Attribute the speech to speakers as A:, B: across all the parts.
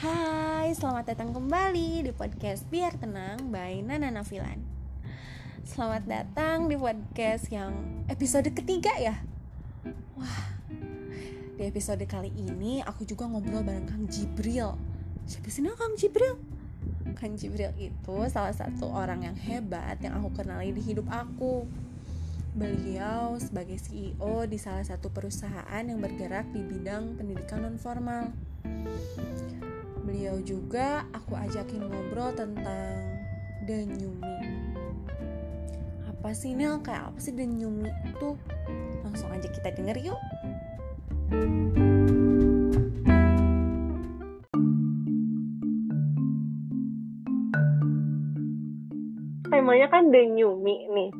A: Hai, selamat datang kembali di podcast Biar Tenang by Nana Nafilan Selamat datang di podcast yang episode ketiga ya Wah, di episode kali ini aku juga ngobrol bareng Kang Jibril Siapa sih Kang Jibril? Kang Jibril itu salah satu orang yang hebat yang aku kenali di hidup aku Beliau sebagai CEO di salah satu perusahaan yang bergerak di bidang pendidikan non formal. Beliau juga aku ajakin ngobrol tentang denyumi. Apa sih Nel? Kayak apa sih denyumi itu? Langsung aja kita denger yuk.
B: Temanya kan denyumi nih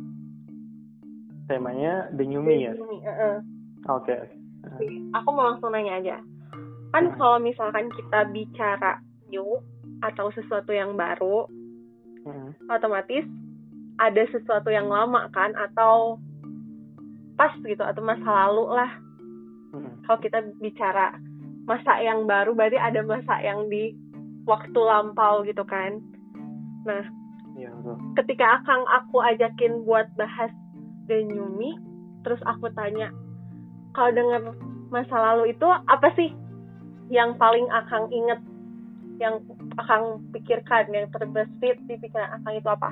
C: temanya The New Me ya? Oke. Okay.
B: Aku mau langsung nanya aja. Kan kalau misalkan kita bicara new atau sesuatu yang baru, hmm. otomatis ada sesuatu yang lama kan atau pas gitu atau masa lalu lah. Hmm. Kalau kita bicara masa yang baru berarti ada masa yang di waktu lampau gitu kan. Nah, ya, ketika akang aku ajakin buat bahas dan Yumi terus aku tanya kalau dengar masa lalu itu apa sih yang paling akang inget yang akang pikirkan yang terbesit di pikiran akang itu apa?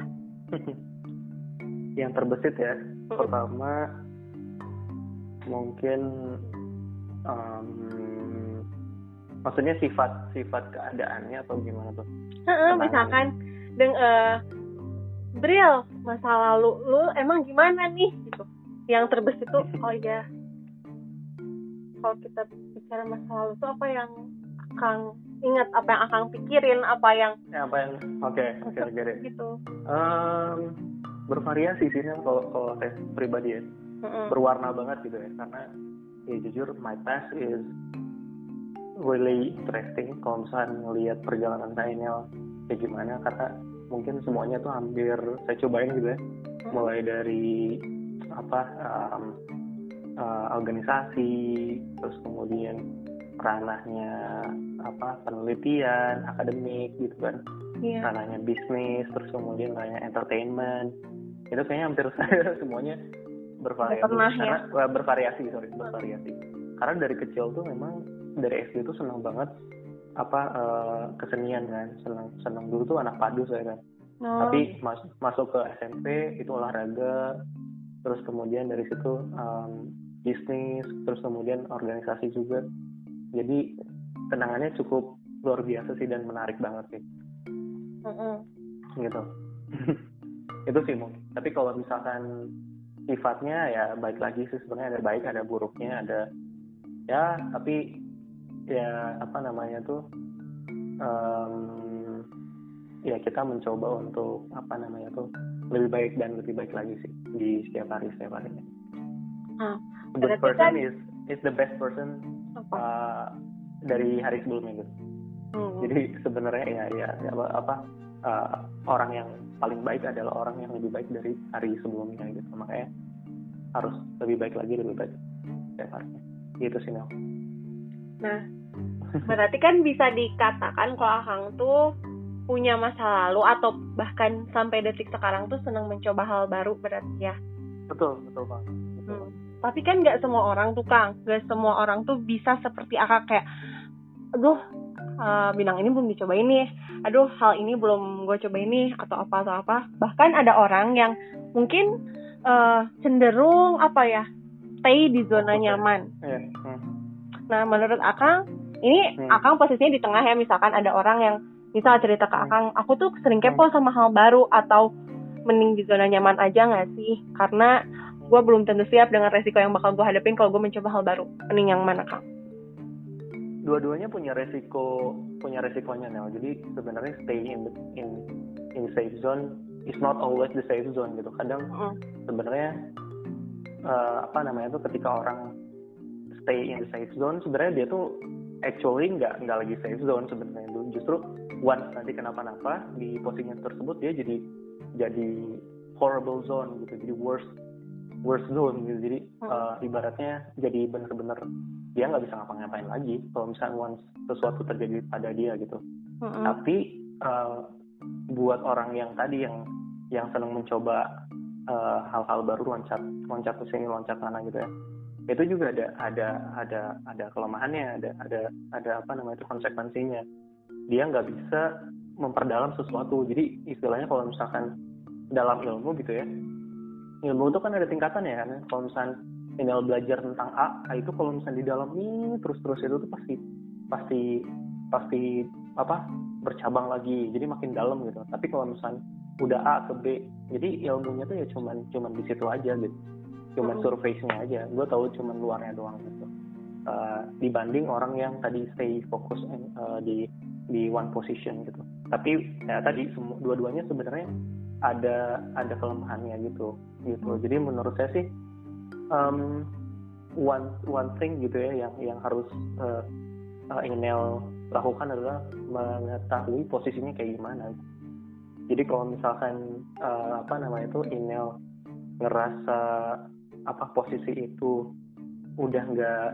C: Yang terbesit ya? Hmm. pertama mungkin um, maksudnya sifat sifat keadaannya atau gimana tuh?
B: Misalkan deng uh, Bril masa lalu lu emang gimana nih? Gitu. Yang terbesit tuh oh iya. Kalau kita bicara masa lalu tuh apa yang akan ingat apa yang akan pikirin apa yang
C: ya, apa yang oke okay, oke okay, okay,
B: gitu.
C: Um, bervariasi sih kalau kalau saya pribadi ya. Mm-hmm. berwarna banget gitu ya karena ya jujur my past is really interesting kalau misalnya ngelihat perjalanan saya kayak gimana karena mungkin semuanya tuh hampir saya cobain gitu ya. Mulai dari apa um, uh, organisasi terus kemudian ranahnya apa penelitian akademik gitu kan. Yeah. ranahnya bisnis terus kemudian ranahnya entertainment. Itu kayaknya hampir semuanya bervariasi.
B: Pernah,
C: karena ya? bervariasi sorry bervariasi. Karena dari kecil tuh memang dari SD tuh senang banget apa uh, kesenian kan. Senang senang dulu tuh anak padu saya kan. Oh. tapi mas, masuk ke SMP itu olahraga. Terus kemudian dari situ um, bisnis terus kemudian organisasi juga jadi kenangannya cukup luar biasa sih dan menarik banget sih mm -hmm. gitu itu sih mungkin tapi kalau misalkan sifatnya ya baik lagi sih sebenarnya ada baik ada buruknya ada ya tapi ya apa namanya tuh um, ya kita mencoba untuk apa namanya tuh lebih baik dan lebih baik lagi sih di setiap hari setiap harinya.
B: Hmm.
C: The person kan, is is the best person uh, dari hari sebelumnya gitu. Hmm. Jadi sebenarnya ya ya, ya apa, apa uh, orang yang paling baik adalah orang yang lebih baik dari hari sebelumnya gitu. Makanya harus lebih baik lagi lebih baik setiap harinya. Gitu sih Nel.
B: Nah, berarti kan bisa dikatakan kalau Akang tuh punya masa lalu atau bahkan sampai detik sekarang tuh senang mencoba hal baru berarti ya
C: betul betul bang
B: Hmm. Tapi kan nggak semua orang tuh kang nggak semua orang tuh bisa seperti akak kayak aduh uh, bidang ini belum dicoba ini aduh hal ini belum gue coba ini atau apa atau apa bahkan ada orang yang mungkin uh, cenderung apa ya stay di zona nyaman
C: yeah. hmm.
B: nah menurut akang ini hmm. akang posisinya di tengah ya misalkan ada orang yang misal cerita ke hmm. akang aku tuh sering kepo sama hal baru atau mending di zona nyaman aja nggak sih karena gue belum tentu siap dengan resiko yang bakal gue hadapin kalau gue mencoba hal baru. Mending yang mana kang?
C: Dua-duanya punya resiko punya resikonya Nel. Jadi sebenarnya stay in the, in in safe zone is not always the safe zone gitu. Kadang mm. sebenarnya uh, apa namanya tuh ketika orang stay in the safe zone sebenarnya dia tuh actually nggak nggak lagi safe zone sebenarnya. Itu justru once nanti kenapa-napa di posisinya tersebut dia jadi jadi horrible zone gitu. Jadi worst worst zone gitu. Jadi uh, ibaratnya jadi bener-bener dia nggak bisa ngapa-ngapain lagi kalau misalnya once sesuatu terjadi pada dia gitu. Hmm. tapi uh, buat orang yang tadi yang yang senang mencoba hal-hal uh, baru loncat loncat ke sini loncat sana gitu ya itu juga ada ada ada ada kelemahannya ada ada ada apa namanya itu konsekuensinya. Dia nggak bisa memperdalam sesuatu. Jadi istilahnya kalau misalkan dalam ilmu gitu ya ilmu itu kan ada tingkatan ya kan? Kalau misalnya tinggal belajar tentang A, A itu kalau misalnya di dalam ini terus-terus itu tuh pasti pasti pasti apa bercabang lagi jadi makin dalam gitu. Tapi kalau misalnya udah A ke B jadi ilmunya tuh ya cuman cuman di situ aja gitu. Cuma hmm. surface-nya aja. Gue tahu cuma luarnya doang gitu. Uh, dibanding orang yang tadi stay fokus uh, di di one position gitu. Tapi ya tadi dua-duanya sebenarnya ada ada kelemahannya gitu gitu. Hmm. jadi menurut saya sih um, one one thing gitu ya yang yang harus uh, uh, Inel lakukan adalah mengetahui posisinya kayak gimana. Jadi kalau misalkan uh, apa namanya itu Inel ngerasa apa posisi itu udah nggak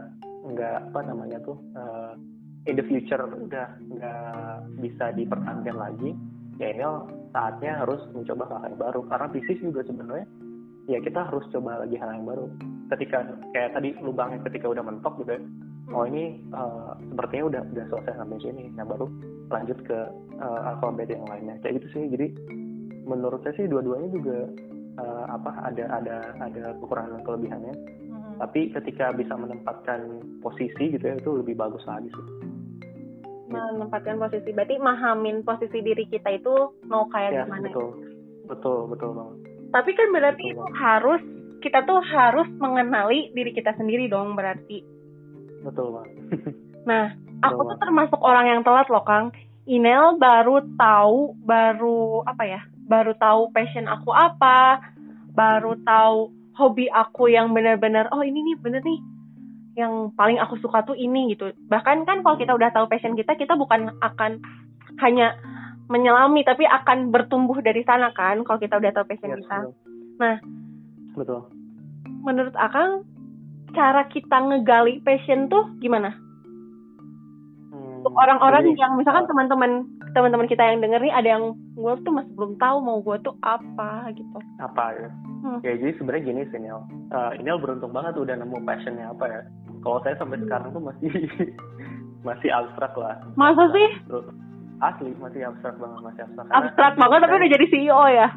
C: nggak apa namanya tuh uh, in the future udah nggak bisa dipertahankan lagi ya ini saatnya harus mencoba hal yang baru. Karena bisnis juga sebenarnya ya kita harus coba lagi hal yang baru. Ketika kayak tadi lubangnya ketika udah mentok gitu ya. Oh ini uh, sepertinya udah udah selesai sampai sini. Nah baru lanjut ke uh, alfabet yang lainnya. Kayak gitu sih. Jadi menurut saya sih dua-duanya juga uh, apa ada ada ada kekurangan dan kelebihannya. Hmm. tapi ketika bisa menempatkan posisi gitu ya itu lebih bagus lagi sih.
B: Menempatkan posisi. Berarti mahamin posisi diri kita itu mau kayak
C: ya,
B: gimana?
C: betul. Betul betul banget
B: tapi kan berarti betul itu harus kita tuh harus mengenali diri kita sendiri dong berarti.
C: Betul banget.
B: Nah aku betul tuh termasuk orang yang telat loh kang. Inel baru tahu baru apa ya baru tahu passion aku apa baru tahu hobi aku yang benar-benar oh ini nih bener nih yang paling aku suka tuh ini gitu. Bahkan kan kalau kita udah tahu passion kita kita bukan akan hanya menyelami tapi akan bertumbuh dari sana kan kalau kita udah tahu passion yes, kita. betul. nah
C: betul.
B: menurut akang cara kita ngegali passion tuh gimana? Untuk orang-orang yang misalkan teman-teman teman-teman kita yang denger nih ada yang gue tuh masih belum tahu mau gue tuh apa gitu.
C: Apa ya? Hmm. ya jadi sebenarnya gini sih Nel. Uh, Nel beruntung banget udah nemu passionnya apa ya. Kalau saya sampai sekarang tuh masih masih abstrak lah.
B: Masa sih
C: asli masih abstrak banget masih abstrak.
B: Abstrak banget tapi udah jadi CEO ya?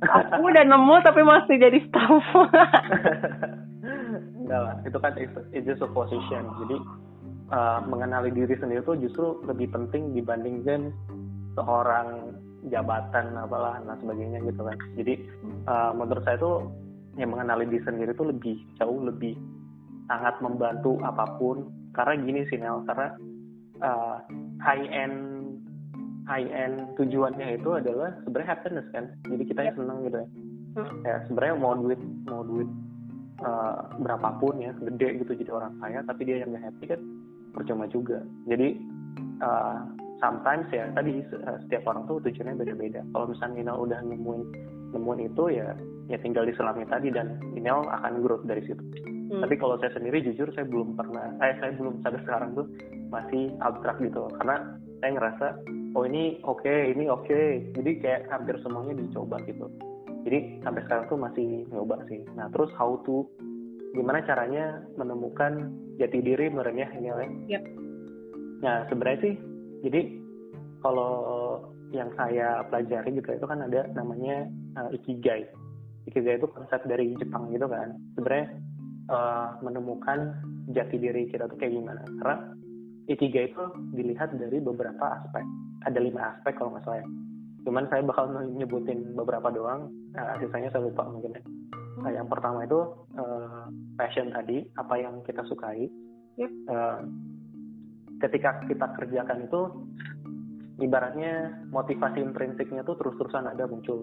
B: Aku udah nemu tapi masih jadi staff.
C: Enggak lah itu kan it's just a position. Jadi uh, mengenali diri sendiri itu justru lebih penting dibandingkan seorang jabatan apalah dan sebagainya gitu kan. Jadi uh, menurut saya itu yang mengenali diri sendiri itu lebih jauh lebih sangat membantu apa pun. Karena gini sih Nel karena uh, high end high end tujuannya itu adalah sebenarnya happiness kan? Jadi kita yang seneng gitu ya. Hmm. ya sebenarnya mau duit mau duit uh, berapapun ya gede gitu jadi orang kaya tapi dia yang gak happy kan percuma juga. Jadi uh, sometimes ya tadi uh, setiap orang tuh tujuannya beda-beda. Kalau misalnya Inel udah nemuin nemuin itu ya ya tinggal diselami tadi dan Inel akan growth dari situ. Hmm. tapi kalau saya sendiri jujur saya belum pernah eh, saya belum sampai sekarang tuh masih abstrak gitu. Karena saya ngerasa oh ini oke okay, ini oke okay. jadi kayak hampir semuanya dicoba gitu jadi sampai sekarang tuh masih nyoba sih nah terus how to gimana caranya menemukan jati diri merenyah ini ya. Yep. Nah sebenarnya sih jadi kalau yang saya pelajari gitu itu kan ada namanya uh, ikigai. Ikigai itu konsep dari Jepang gitu kan. Sebenarnya uh, menemukan jati diri kita tuh kayak gimana. Karena ikigai itu dilihat dari beberapa aspek. Ada lima aspek kalau nggak salah ya. Cuman saya bakal nyebutin beberapa doang. Uh, sisanya saya lupa mungkin ya. Nah, yang pertama itu uh, passion tadi, apa yang kita sukai. Yep. Uh, ketika kita kerjakan itu, ibaratnya motivasi intrinsiknya tuh terus-terusan ada muncul.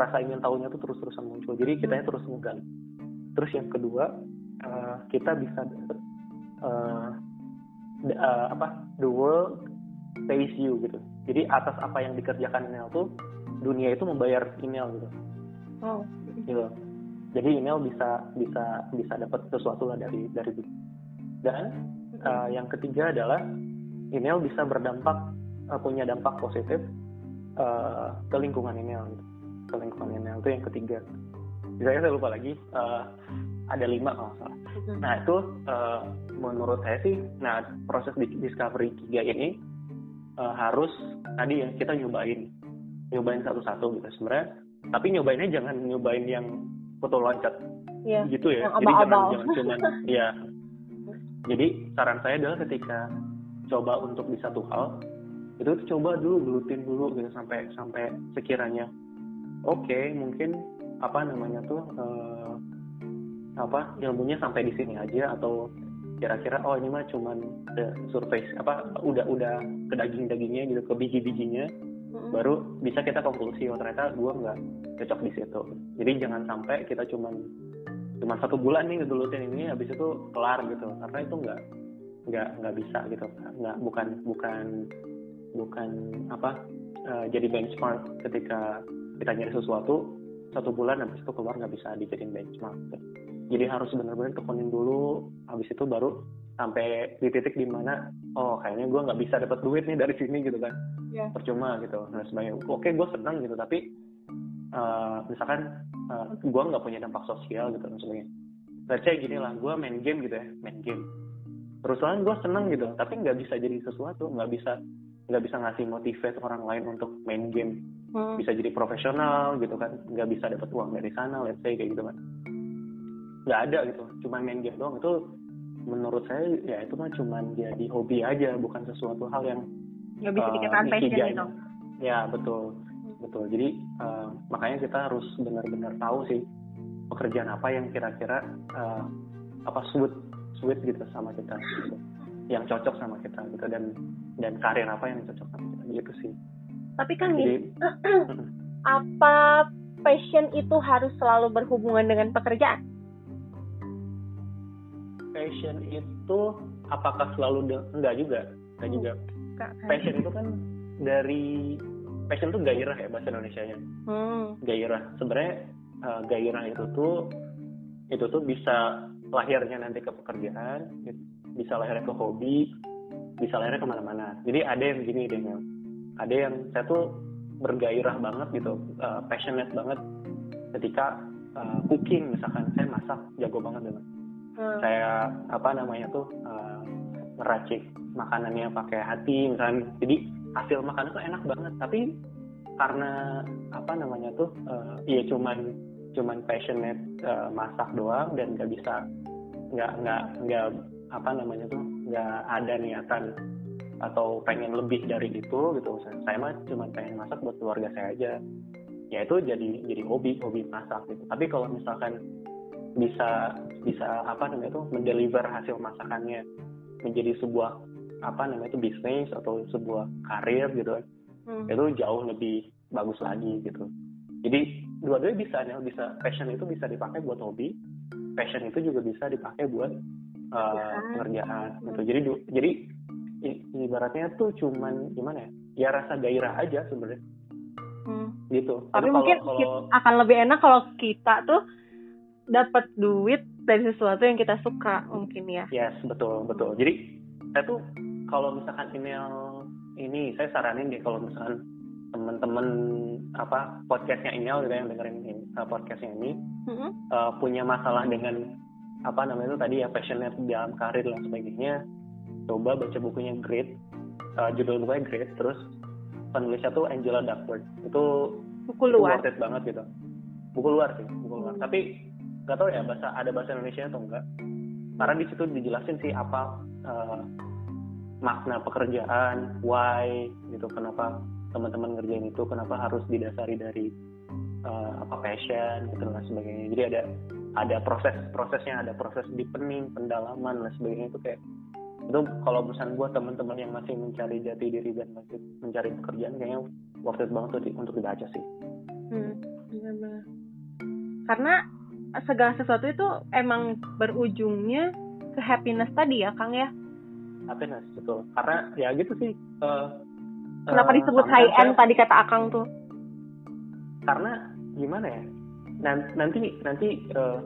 C: Rasa ingin tahunya tuh terus-terusan muncul. Jadi kita hmm. terus menggali. Terus yang kedua, uh, kita bisa uh, uh, apa the world pays you gitu. Jadi atas apa yang dikerjakan email tuh dunia itu membayar email gitu. Oh. Gitu jadi email bisa bisa bisa dapat sesuatu lah dari dari dan uh, yang ketiga adalah email bisa berdampak uh, punya dampak positif uh, ke lingkungan email gitu. ke lingkungan email itu yang ketiga saya saya lupa lagi uh, ada lima kalau salah. Nah itu uh, menurut saya sih nah proses discovery tiga ini uh, harus tadi ya kita nyobain nyobain satu-satu gitu sebenarnya. Tapi nyobainnya jangan nyobain yang foto loncat yeah. gitu ya. Jadi jangan jangan cuman ya jadi saran saya adalah ketika coba untuk di satu hal itu coba dulu gelutin dulu gitu sampai sampai sekiranya oke okay, mungkin apa namanya tuh uh, apa ilmunya sampai di sini aja atau kira-kira oh ini mah cuman the surface apa udah udah ke daging dagingnya gitu ke biji bijinya hmm. baru bisa kita konklusi oh ternyata gue nggak cocok di situ jadi jangan sampai kita cuman cuma satu bulan nih ngegelutin ini habis itu kelar gitu karena itu nggak nggak nggak bisa gitu nggak bukan bukan bukan apa uh, jadi benchmark ketika kita nyari sesuatu satu bulan habis itu keluar nggak bisa dijadiin benchmark gitu. Jadi harus benar-benar tekunin dulu habis itu baru sampai di titik di mana oh kayaknya gue nggak bisa dapat duit nih dari sini gitu kan. Yeah. percuma gitu. Nah sebenarnya oke okay, gue senang gitu. Tapi uh, misalkan uh, eh, gue nggak punya dampak sosial gitu dan sebagainya let's say gini lah gue main game gitu ya main game. Terus lain gue seneng gitu. Tapi nggak bisa jadi sesuatu nggak bisa nggak bisa ngasih motivate orang lain untuk main game. Hmm. bisa jadi profesional gitu kan. Nggak bisa dapat uang dari sana let's say kayak gitu kan nggak ada gitu cuma main game doang. Itu menurut saya ya itu mah cuma jadi hobi aja bukan sesuatu hal yang
B: nggak bisa uh, dikatakan passion gitu.
C: ya betul. Betul. Jadi uh, makanya kita harus benar-benar tahu sih pekerjaan apa yang kira-kira uh, apa sweet sweet gitu sama kita gitu. yang cocok sama kita gitu. Dan dan karir apa yang cocok sama kita gitu sih.
B: Tapi kan jadi, apa passion itu harus selalu berhubungan dengan pekerjaan
C: passion itu apakah selalu enggak juga? Enggak juga. Passion itu kan dari passion itu gairah ya bahasa Indonesia nya hmm. gairah. Sebenarnya uh, gairah itu tuh itu tuh bisa lahirnya nanti ke pekerjaan bisa lahirnya ke hobi bisa lahirnya ke mana-mana. Jadi ada yang begini deh ada yang saya tuh bergairah banget gitu uh, passionate banget ketika uh, cooking misalkan. Saya masak jago banget dengan hmm. saya apa namanya tuh uh, meracik makanannya pakai hati misalnya. Jadi hasil makanan tuh enak banget. Tapi karena apa namanya tuh uh, ya cuman cuman passionate uh, masak doang dan nggak bisa nggak nggak nggak apa namanya tuh nggak ada niatan atau pengen lebih dari itu gitu. Saya mah cuma pengen masak buat keluarga saya aja. Ya itu jadi jadi hobi hobi masak gitu. Tapi kalau misalkan bisa bisa apa namanya itu mendeliver hasil masakannya menjadi sebuah apa namanya itu bisnis atau sebuah karir gitu kan. Hmm. itu jauh lebih bagus lagi gitu. Jadi dua-duanya bisa ya bisa passion itu bisa dipakai buat hobi passion itu juga bisa dipakai buat uh, pekerjaan gitu. Jadi jadi ibaratnya tuh cuman gimana ya ya rasa gairah aja sebenarnya. Hmm. gitu.
B: Tapi mungkin kalau, akan lebih enak kalau kita tuh dapat duit dari sesuatu yang kita suka mungkin ya.
C: Yes, betul, betul. Jadi saya tuh kalau misalkan email ini saya saranin deh kalau misalkan teman-teman apa podcastnya email gitu yang dengerin ini, uh, podcastnya ini mm-hmm. uh, punya masalah dengan apa namanya itu tadi ya passionate dalam karir dan sebagainya coba baca bukunya Great uh, judul bukunya Great terus penulisnya tuh Angela Duckworth itu
B: buku luar
C: worth it banget gitu buku luar sih buku luar hmm. tapi nggak tahu ya bahasa ada bahasa Indonesia atau enggak. Karena di situ dijelasin sih apa uh, makna pekerjaan why gitu kenapa teman-teman ngerjain itu kenapa harus didasari dari uh, apa passion gitu dan sebagainya. Jadi ada ada proses prosesnya ada proses deepening pendalaman dan sebagainya. Itu kayak itu kalau misalnya buat teman-teman yang masih mencari jati diri dan masih mencari pekerjaan kayaknya worth it banget tuh untuk dibaca sih.
B: Hmm, benar Karena segala sesuatu itu emang berujungnya ke happiness tadi ya Kang ya?
C: Happiness betul. Karena ya gitu sih uh,
B: kenapa uh, disebut high end tadi kata Akang tuh?
C: Karena gimana ya nanti nanti uh,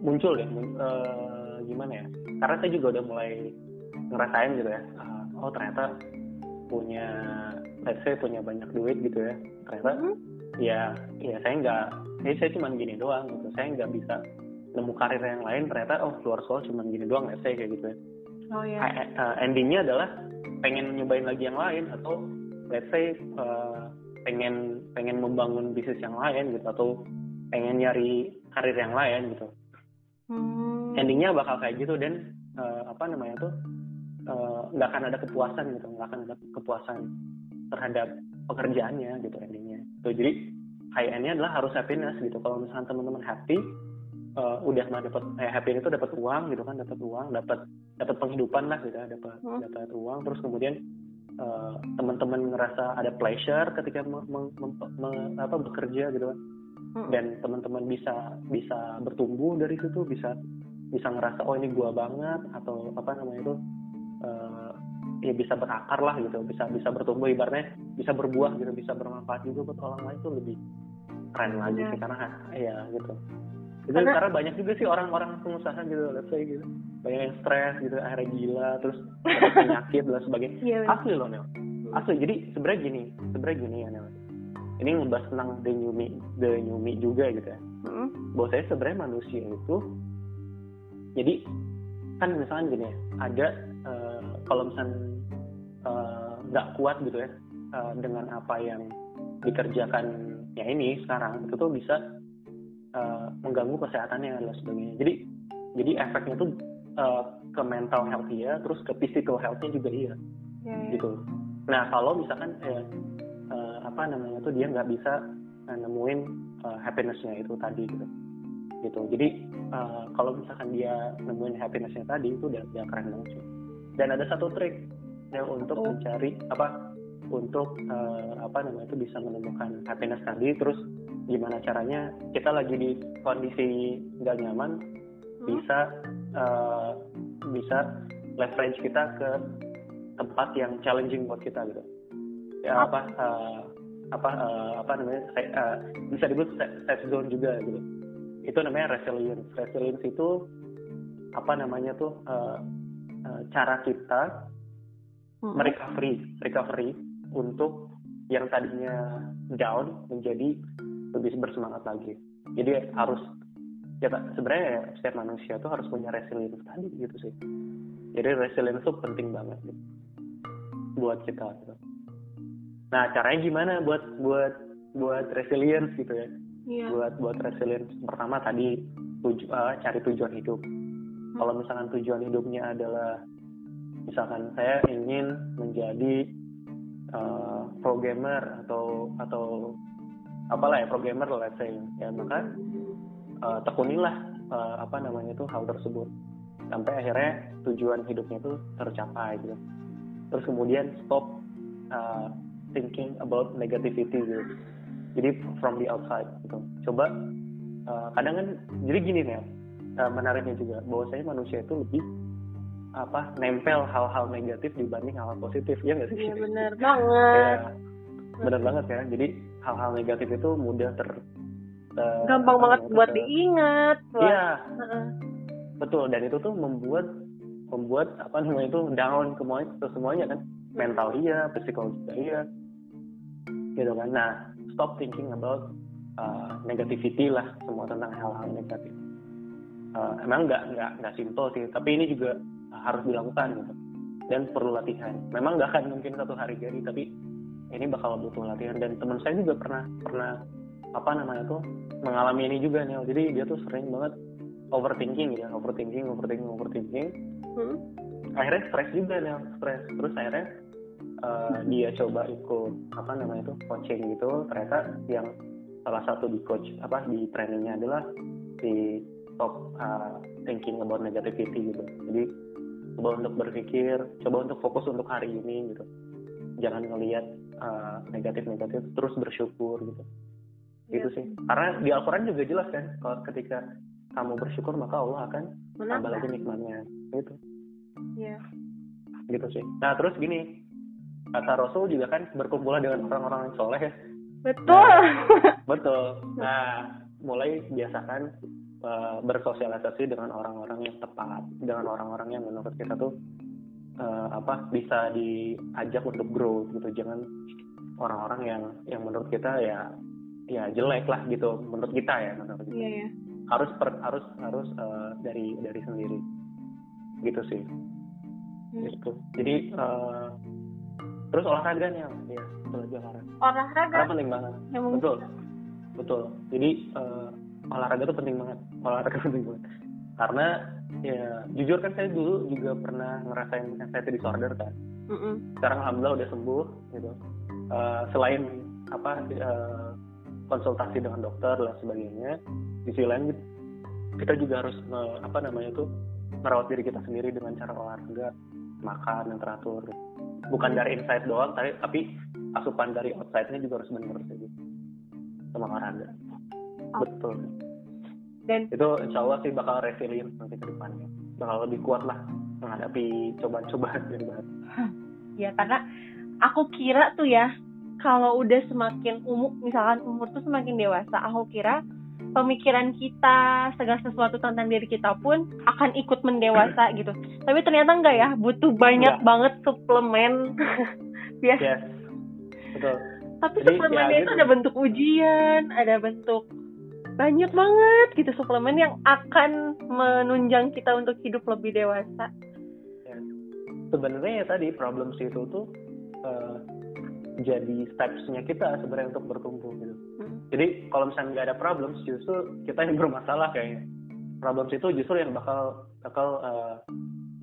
C: muncul ya uh, gimana ya karena saya juga udah mulai ngerasain gitu ya uh, oh ternyata punya let's say punya banyak duit gitu ya ternyata mm -hmm. ya ya saya nggak ya saya cuma gini doang gitu saya nggak bisa nemu karir yang lain ternyata oh keluar sekolah cuma gini doang let's say kayak gitu ya oh. Iya. uh, endingnya adalah pengen nyobain lagi yang lain atau let's say uh, pengen pengen membangun bisnis yang lain gitu atau pengen nyari karir yang lain gitu hmm. endingnya bakal kayak gitu dan uh, apa namanya tuh eh, nggak uh, akan ada kepuasan gitu nggak akan ada kepuasan terhadap pekerjaannya gitu endingnya tuh jadi kayaknya adalah harus happiness gitu kalau misalnya teman-teman happy uh, udah mah dapat eh, happy itu dapat uang gitu kan dapat uang dapat dapat penghidupan lah gitu dapat hmm. dapat uang terus kemudian uh, teman-teman ngerasa ada pleasure ketika me, me, me, me, apa bekerja gitu kan hmm. dan teman-teman bisa bisa bertumbuh dari situ bisa bisa ngerasa oh ini gua banget atau apa namanya itu uh, ya bisa berakar lah gitu bisa bisa bertumbuh ibaratnya bisa berbuah gitu bisa bermanfaat juga buat orang lain tuh lebih keren lagi sih karena ya gitu. Itu karena, karena banyak juga sih orang-orang pengusaha gitu let's say gitu. Banyak yang stres gitu akhirnya gila terus penyakit dan sebagainya. Iya, asli loh Nel asli jadi sebenarnya gini sebenarnya gini ya Nel ini ngebahas tentang the new me the new me juga gitu ya. Hmm. bahwa saya sebenarnya manusia itu jadi kan misalnya gini ya ada uh, kalau misalnya eh, nggak uh, kuat gitu ya uh, dengan apa yang dikerjakan ya ini sekarang itu tuh bisa uh, mengganggu kesehatannya dan sebagainya. Jadi jadi efeknya tuh uh, ke mental health ya terus ke physical healthnya juga iya. Yeah, yeah. gitu. Nah kalau misalkan eh, uh, apa namanya tuh dia nggak bisa uh, nemuin uh, happinessnya itu tadi gitu. Gitu. Jadi uh, kalau misalkan dia nemuin happinessnya tadi itu udah udah keren banget sih. Dan ada satu trik yang untuk oh. mencari apa untuk uh, apa namanya itu bisa menemukan happiness tadi terus gimana caranya kita lagi di kondisi nggak nyaman hmm? bisa uh, bisa leverage kita ke tempat yang challenging buat kita gitu. Ya apa uh, apa uh, apa namanya uh, bisa disebut safe zone juga gitu. Itu namanya resilience. Resilience itu apa namanya tuh uh, uh, cara kita hmm. recovery recovery untuk yang tadinya down menjadi lebih bersemangat lagi. Jadi harus ya sebenarnya setiap manusia tuh harus punya resilience tadi gitu sih. Jadi resilience itu penting banget gitu, buat kita. Gitu. Nah caranya gimana buat buat buat resilience gitu ya? Yeah. Buat buat resilience pertama tadi tuju, uh, cari tujuan hidup. Hmm. Kalau misalkan tujuan hidupnya adalah misalkan saya ingin menjadi uh, programmer atau atau apalah ya programmer let's say. Ya maka uh, tekunilah uh, apa namanya itu hal tersebut. Sampai akhirnya tujuan hidupnya itu tercapai gitu. Terus kemudian stop uh, thinking about negativity gitu. Jadi from the outside gitu. Coba uh, kadang kan jadi gini nih uh, menariknya juga. Bahwa saya manusia itu lebih apa nempel hal-hal negatif dibanding hal-hal positif ya nggak sih?
B: Iya benar banget.
C: ya, benar banget ya. Jadi hal-hal negatif itu mudah ter,
B: ter gampang banget buat diingat.
C: Iya. Uh-uh. Betul dan itu tuh membuat membuat apa namanya itu down semuanya semuanya kan mental iya, psikologis iya, gitu kan. Nah stop thinking about uh, negativity lah semua tentang hal-hal negatif. Uh, emang nggak nggak nggak simpel sih, tapi ini juga harus dilakukan gitu. Dan perlu latihan. Memang nggak akan mungkin satu hari jadi tapi ini bakal butuh latihan. Dan teman saya juga pernah pernah apa namanya tuh mengalami ini juga nih jadi dia tuh sering banget overthinking ya overthinking overthinking overthinking. Hmm? akhirnya stres juga nih stres. Terus akhirnya uh, dia coba ikut apa namanya tuh coaching gitu. Ternyata yang salah satu di coach apa di trainingnya adalah di top uh, thinking about negativity gitu. Jadi coba untuk berpikir coba untuk fokus untuk hari ini gitu. Jangan ngelihat uh, negatif negatif terus bersyukur gitu. Ya. gitu sih. karena di Al-Quran juga jelas kan kalau ketika kamu bersyukur maka Allah akan tambah lagi nikmatnya. Gitu.
B: Ya
C: gitu sih. Nah terus gini. Kata Rasul juga kan berkumpul dengan orang-orang yang soleh ya.
B: Betul.
C: Nah, betul. Nah mulai biasakan uh, bersosialisasi dengan orang-orang yang tepat dengan orang-orang yang menurut kita tuh uh, apa bisa diajak untuk grow gitu. Jangan orang-orang yang yang menurut kita ya ya jelek lah gitu menurut kita ya. Menurut kita
B: yeah, yeah.
C: harus per, harus harus uh, dari dari sendiri. Gitu sih. Hmm. gitu. Jadi uh, terus olahraga nih ya betul aja olahraga
B: olahraga?
C: Karena penting banget. Ya, betul. Betul. Jadi uh, olahraga tuh penting banget olahraga penting banget. Karena ya jujur kan saya dulu juga pernah ngerasain anxiety disorder kan. Mm -mm. sekarang alhamdulillah udah sembuh gitu. Uh, selain apa uh, konsultasi dengan dokter dan sebagainya di sisi lain kita juga harus uh, apa namanya itu merawat diri kita sendiri dengan cara olahraga makan yang teratur. Bukan dari inside doang tapi tapi asupan dari outside-nya juga harus benar gitu. Sama olahraga. Oh. betul dan itu insya Allah sih bakal resilient nanti ke depannya bakal lebih kuat lah menghadapi cobaan-cobaan yang berat
B: ya karena aku kira tuh ya kalau udah semakin umur misalkan umur tuh semakin dewasa aku kira pemikiran kita segala sesuatu tentang diri kita pun akan ikut mendewasa gitu tapi ternyata enggak ya butuh banyak enggak. banget suplemen
C: biasa yes. betul
B: tapi Jadi, suplemennya ya, itu gitu. ada bentuk ujian ada bentuk banyak banget gitu suplemen yang akan menunjang kita untuk hidup lebih dewasa.
C: Ya. Sebenarnya ya tadi problem itu tuh uh, jadi stepsnya kita sebenarnya untuk bertumbuh gitu. Hmm. Jadi kalau misalnya nggak ada problem, justru kita yang bermasalah kayaknya. Problem itu justru yang bakal bakal uh,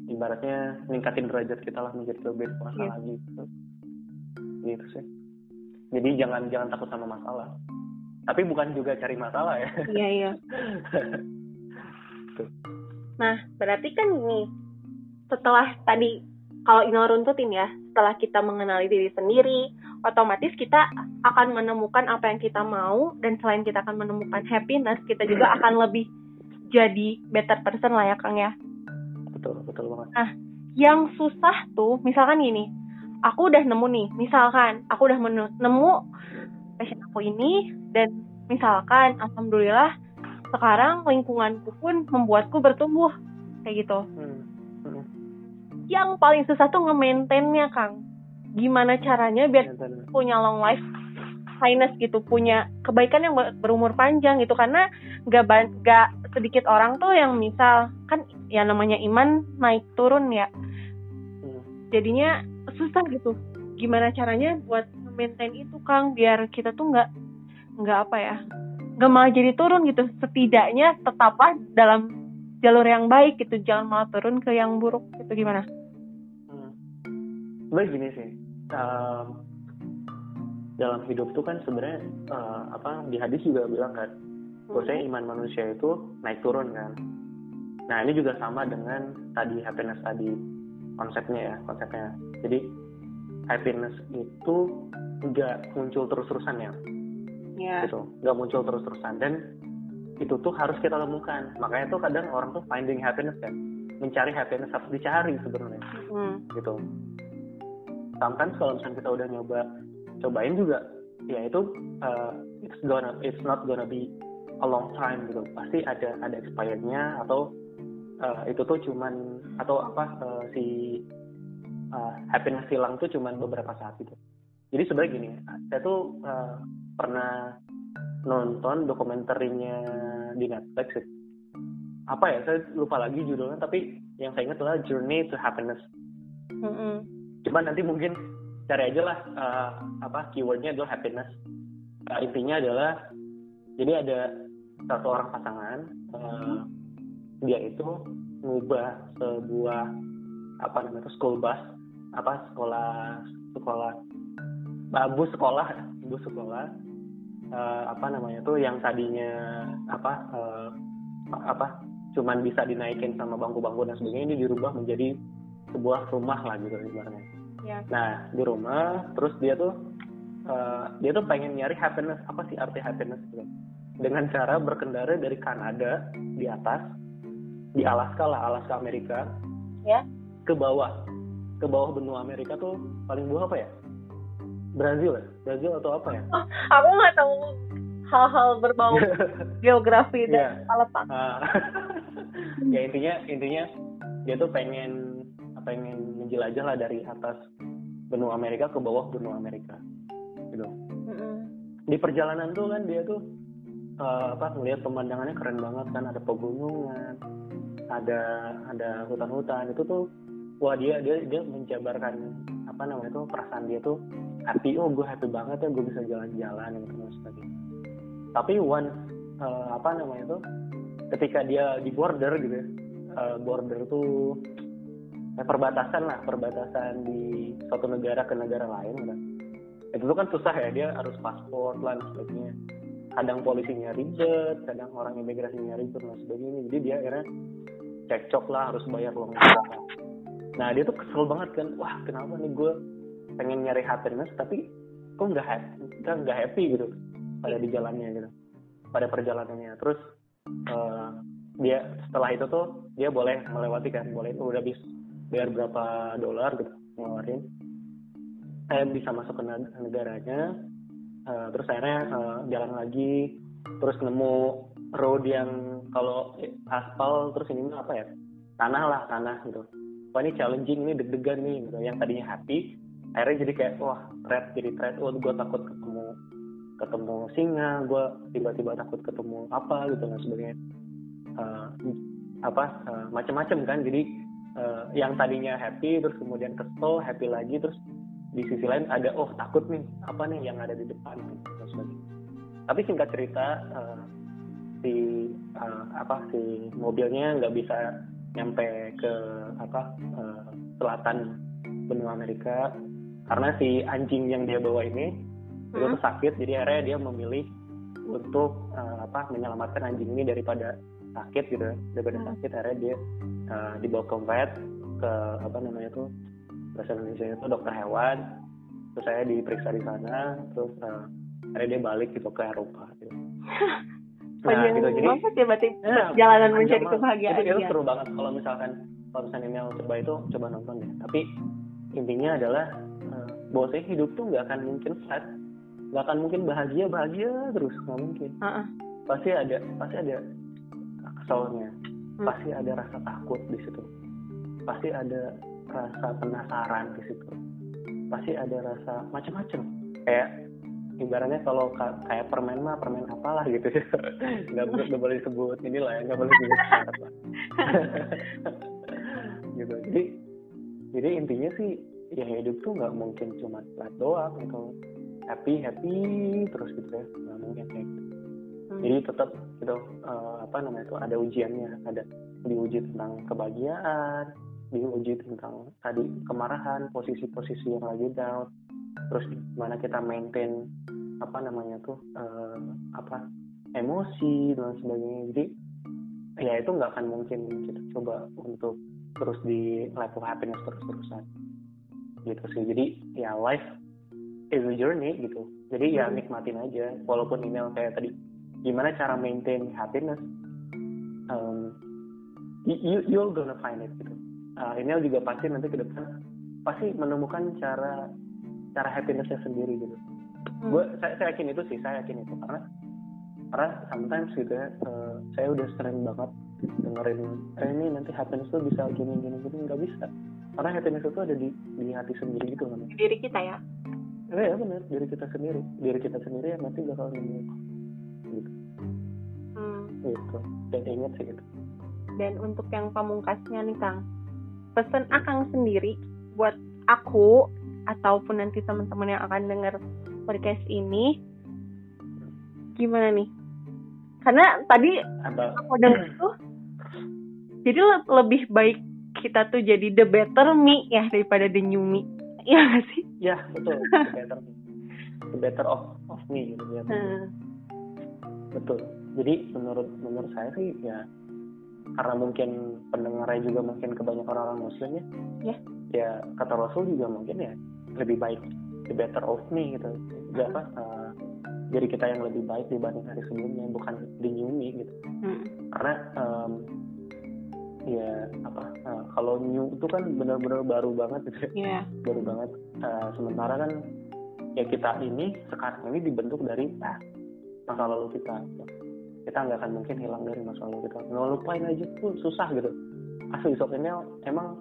C: ibaratnya ningkatin derajat kita lah menjadi lebih dewasa yeah. lagi gitu. gitu sih. Jadi jangan jangan takut sama masalah tapi bukan juga cari masalah ya.
B: Iya iya. Nah berarti kan nih setelah tadi kalau Ino runtutin ya setelah kita mengenali diri sendiri otomatis kita akan menemukan apa yang kita mau dan selain kita akan menemukan happiness kita juga akan lebih jadi better person lah ya Kang ya.
C: Betul betul banget.
B: Nah yang susah tuh misalkan gini. Aku udah nemu nih misalkan aku udah nemu passion aku ini. Dan misalkan alhamdulillah sekarang lingkunganku pun membuatku bertumbuh. Kayak gitu. Hmm. Hmm. yang paling susah tuh nge-maintainnya Kang. Gimana caranya biar punya long life highness gitu punya kebaikan yang berumur panjang gitu. Karena gak gak sedikit orang tuh yang misal kan ya namanya iman naik turun ya. Hmm. jadinya susah gitu. Gimana caranya buat maintain itu Kang biar kita tuh nggak nggak apa ya nggak malah jadi turun gitu setidaknya tetaplah dalam jalur yang baik gitu jangan malah turun ke yang buruk gitu gimana?
C: Hmm. Baik gini sih um, dalam hidup tuh kan sebenarnya uh, apa di hadis juga bilang kan bahwasanya hmm. iman manusia itu naik turun kan. Nah ini juga sama dengan tadi happiness tadi konsepnya ya konsepnya. Jadi happiness itu nggak muncul terus-terusan ya. Yeah. gitu. Nggak muncul terus-terusan. Dan itu tuh harus kita temukan. Makanya tuh kadang orang tuh finding happiness kan mencari happiness harus dicari sebenarnya. Mm. gitu. Sometimes kalau misalnya kita udah nyoba cobain juga ya itu uh, it's gonna it's not gonna be a long time gitu. Pasti ada ada expirednya atau uh, itu tuh cuman atau apa uh, si uh, happiness hilang tuh cuman beberapa saat gitu. Jadi sebenarnya gini saya tuh uh, pernah nonton dokumenterinya di Netflix apa ya saya lupa lagi judulnya tapi yang saya ingat adalah Journey to Happiness. Mm-hmm. cuman nanti mungkin cari aja lah uh, apa keywordnya adalah happiness. Uh, intinya adalah jadi ada satu orang pasangan uh, dia itu ngubah sebuah apa namanya school bus apa sekolah sekolah. Bus sekolah bus sekolah. Uh, apa namanya tuh yang tadinya apa uh, apa cuman bisa dinaikin sama bangku-bangku dan sebagainya ini dirubah menjadi sebuah rumah lah gitu ibaratnya. Ya. Nah di rumah terus dia tuh uh, dia tuh pengen nyari happiness. Apa sih arti happiness gitu? Dengan cara berkendara dari Kanada di atas di Alaska lah Alaska Amerika ya. ke bawah ke bawah benua Amerika tuh paling bawah apa ya? Brazil ya? Brazil atau apa ya?
B: Oh, aku nggak tahu hal-hal berbau geografi dan yeah. letak uh,
C: ya intinya intinya dia tuh pengen pengen menjelajah lah dari atas benua Amerika ke bawah benua Amerika gitu. Mm-hmm. di perjalanan tuh kan dia tuh uh, apa melihat pemandangannya keren banget kan. Ada pegunungan ada ada hutan-hutan. Itu tuh wah dia dia dia menjabarkan apa namanya tuh perasaan dia tuh happy oh gue happy banget ya gue bisa jalan-jalan gitu dan sebagainya. Tapi one uh, apa namanya tuh ketika dia di border gitu ya uh, border tuh eh, perbatasan lah perbatasan di suatu negara ke negara lain kan itu tuh kan susah ya dia harus paspor dan sebagainya. Kadang polisinya ribet kadang orang imigrasinya ribet dan sebagainya. Jadi dia akhirnya cekcok lah harus bayar uang nah dia tuh kesel banget kan. Wah kenapa nih gue pengen nyari happiness tapi kok nggak happy nggak happy gitu pada di jalannya gitu pada perjalanannya. Terus uh, dia setelah itu tuh dia boleh melewati kan boleh udah bis bayar berapa dolar gitu ngeluarin. Saya bisa masuk ke negaranya uh, terus akhirnya uh, jalan lagi terus nemu road yang kalau aspal terus ini apa ya tanah lah tanah gitu wah ini challenging ini deg-degan nih gitu. Yang tadinya happy akhirnya jadi kayak wah threat jadi threat wah gue takut ketemu ketemu singa gue tiba-tiba takut ketemu apa gitu dan sebagainya. Uh, apa uh, macam-macam kan. Jadi uh, yang tadinya happy terus kemudian kesel happy lagi terus di sisi lain ada oh takut nih apa nih yang ada di depan terus tapi singkat cerita uh, si uh, apa si mobilnya nggak bisa nyampe ke apa uh, selatan benua Amerika karena si anjing yang dia bawa ini hmm? itu sakit jadi akhirnya dia memilih untuk uh, apa menyelamatkan anjing ini daripada sakit gitu daripada hmm. sakit akhirnya dia uh, dibawa ke vet ke apa namanya tuh bahasa Indonesia itu dokter hewan terus saya diperiksa di sana terus uh, akhirnya dia balik gitu ke Eropa gitu.
B: nah, gitu. Jadi ya berarti ya, perjalanan mencari kebahagiaan
C: itu, itu seru banget kalau misalkan kalau misalnya Mel coba itu coba nonton deh tapi intinya adalah uh, bahwa saya hidup tuh nggak akan mungkin flat nggak akan mungkin bahagia bahagia terus nggak mungkin. Uh -uh. pasti ada pasti ada keselnya hmm. pasti ada rasa takut di situ. Pasti ada rasa penasaran di situ. Pasti ada rasa macam-macam. Kayak ibaratnya kalau kayak permen mah permen apalah gitu. Ya nggak, nggak boleh disebut inilah ya nggak boleh disebut gitu. Jadi jadi intinya sih ya hidup tuh nggak mungkin cuma flat doang atau happy happy terus gitu ya. Nggak mungkin kayak gitu. Hmm. jadi tetap gitu uh, apa namanya itu ada ujiannya. Ada diuji tentang kebahagiaan diuji tentang tadi kemarahan posisi-posisi yang lagi down terus gimana kita maintain apa namanya tuh uh, apa emosi dan sebagainya. Jadi ya itu nggak akan mungkin kita coba untuk terus di level happiness terus-terusan. Gitu sih. Jadi ya life is a journey gitu. Jadi ya hmm. nikmatin aja. Walaupun email kayak tadi gimana cara maintain happiness? Um, you you're gonna find it gitu. Uh, email juga pasti nanti ke depan pasti menemukan cara cara happinessnya sendiri gitu. Hmm. gue saya, saya yakin itu sih saya yakin itu. Karena karena sometimes gitu ya uh, saya udah sering banget dengerin eh ini nanti happiness tuh bisa gini gini gini. Nggak bisa. Karena happiness itu ada di di hati sendiri gitu kan.
B: Diri kita ya?
C: Eh, ya benar diri kita sendiri. Diri kita sendiri yang nanti bakal nemu gitu. Hmm. gitu. Dan ingat sih gitu.
B: Dan untuk yang pamungkasnya nih kang pesan akang sendiri buat aku ataupun nanti teman-teman yang akan dengar podcast ini gimana nih karena tadi Apa? aku dengar tuh jadi lebih baik kita tuh jadi the better me ya daripada the new me Iya gak sih?
C: Ya betul. The better, the better of of me gitu ya. Hmm. Betul. Jadi menurut menurut saya sih ya karena mungkin pendengarnya juga mungkin kebanyakan orang Muslim ya. Ya. Ya kata Rasul juga mungkin ya lebih baik the better of me gitu. Jadi apa? Uh, jadi kita yang lebih baik dibanding hari sebelumnya bukan the new me gitu. Hmm. Karena um, ya apa uh, kalau new itu kan benar-benar baru banget gitu
B: yeah.
C: baru banget uh, sementara kan ya kita ini sekarang ini dibentuk dari nah, masa lalu kita kita nggak akan mungkin hilang dari masa lalu kita ngelupain aja tuh susah gitu asli sok ini emang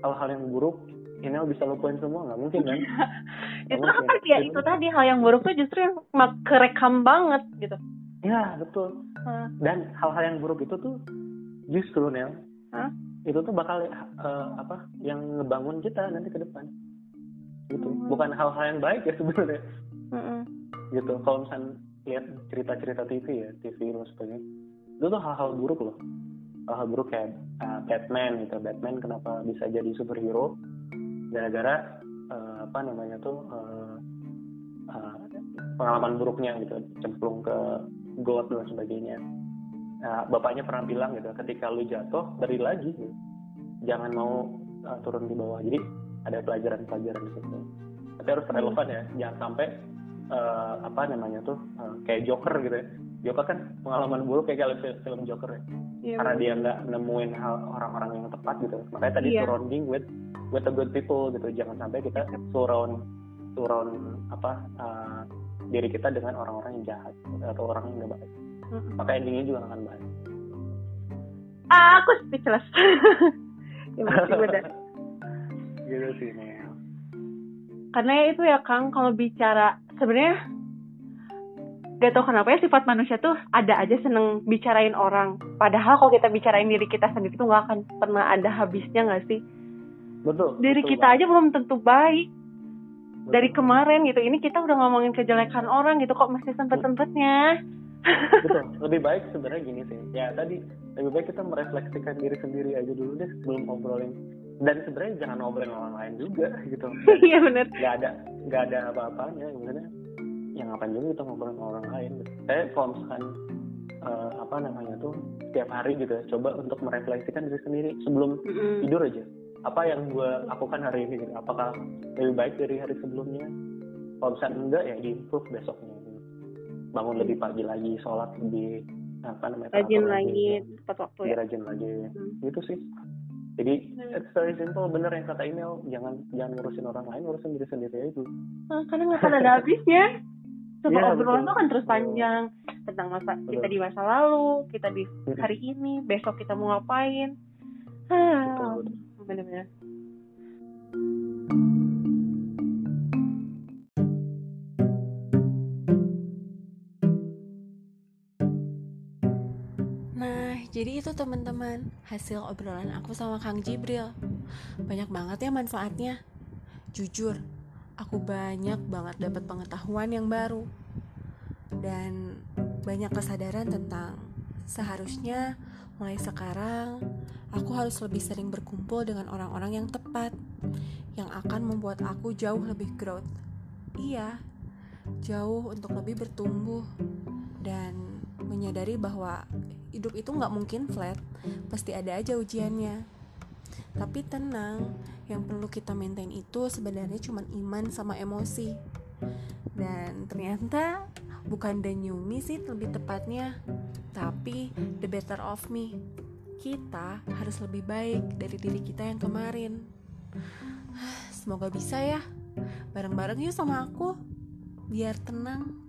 C: hal-hal yang buruk ini bisa lupain semua nggak mungkin kan?
B: Itu apa ya itu tadi hal yang buruk tuh justru yang kerekam banget gitu.
C: Ya betul. Hmm. dan hal-hal yang buruk itu tuh justru Nel huh? itu tuh bakal uh, apa yang ngebangun kita nanti ke depan. Gitu. Hmm. bukan hal-hal yang baik ya sebenarnya. Hmm. gitu. Kalau misalnya lihat cerita-cerita TV ya TV dan sebagainya itu tuh hal-hal buruk loh. Hal-hal buruk kayak uh, Batman gitu. Batman kenapa bisa jadi superhero gara-gara uh, apa namanya tuh uh, uh, pengalaman buruknya gitu cemplung ke got dan sebagainya. Nah, bapaknya pernah bilang gitu ketika lu jatuh beri lagi gitu. jangan mau uh, turun di bawah. Jadi ada pelajaran-pelajaran di situ. Tapi harus relevan ya jangan sampai uh, apa namanya tuh uh, kayak Joker gitu ya. Joker kan pengalaman buruk kayak film, film Joker ya yeah, karena dia nggak nemuin hal orang-orang yang tepat gitu. Makanya tadi yeah. surrounding with with the good people gitu. Jangan sampai kita surround surround apa uh, diri kita dengan orang-orang yang jahat atau orang yang nggak baik. Mm-hmm. maka endingnya juga akan baik.
B: Ah, aku speechless. Ya benar
C: gitu sih nih
B: karena itu ya Kang kalau bicara sebenarnya gak tau kenapa ya sifat manusia tuh ada aja seneng bicarain orang. Padahal kalau kita bicarain diri kita sendiri tuh nggak akan pernah ada habisnya nggak sih?
C: Betul
B: diri
C: betul
B: kita banget. aja belum tentu baik. Betul. dari kemarin gitu ini kita udah ngomongin kejelekan orang gitu kok masih sempet sempetnya
C: betul lebih baik sebenarnya gini sih. Ya tadi lebih baik kita merefleksikan diri sendiri aja dulu deh sebelum ngobrolin. Dan sebenarnya jangan ngobrolin orang lain juga gitu.
B: Iya benar
C: nggak ada nggak ada apa-apanya sebenarnya yang ngapain juga kita ngobrol sama orang lain. Saya kalau misalkan uh, apa namanya tuh setiap hari gitu ya, coba untuk merefleksikan diri sendiri sebelum mm-hmm. tidur aja. Apa yang gue lakukan hari ini gitu. apakah lebih baik dari hari sebelumnya? Kalau misalnya enggak ya diimprove besoknya. Gitu. bangun lebih pagi lagi sholat lebih apa namanya
B: rajin lagi tepat waktu
C: ya. rajin lagi. Hmm. gitu sih. Jadi hmm. it's very simple. Bener yang kata email jangan jangan ngurusin orang lain ngurusin diri sendiri aja.
B: Nah, karena nggak akan ada habisnya Coba ya, obrolan tuh kan terus panjang tentang masa betul. kita di masa lalu, kita di hari ini, besok kita mau ngapain. Ah, benar-benar.
A: Nah, jadi itu teman-teman hasil obrolan aku sama Kang Jibril. Banyak banget ya manfaatnya. Jujur, aku banyak banget dapat pengetahuan yang baru dan banyak kesadaran tentang seharusnya mulai sekarang aku harus lebih sering berkumpul dengan orang-orang yang tepat yang akan membuat aku jauh lebih growth. Iya, jauh untuk lebih bertumbuh dan menyadari bahwa hidup itu nggak mungkin flat, pasti ada aja ujiannya. Tapi tenang, yang perlu kita maintain itu sebenarnya cuma iman sama emosi. Dan ternyata bukan the new me sih lebih tepatnya, tapi the better of me. Kita harus lebih baik dari diri kita yang kemarin. Semoga bisa ya. Bareng-bareng yuk sama aku. Biar tenang.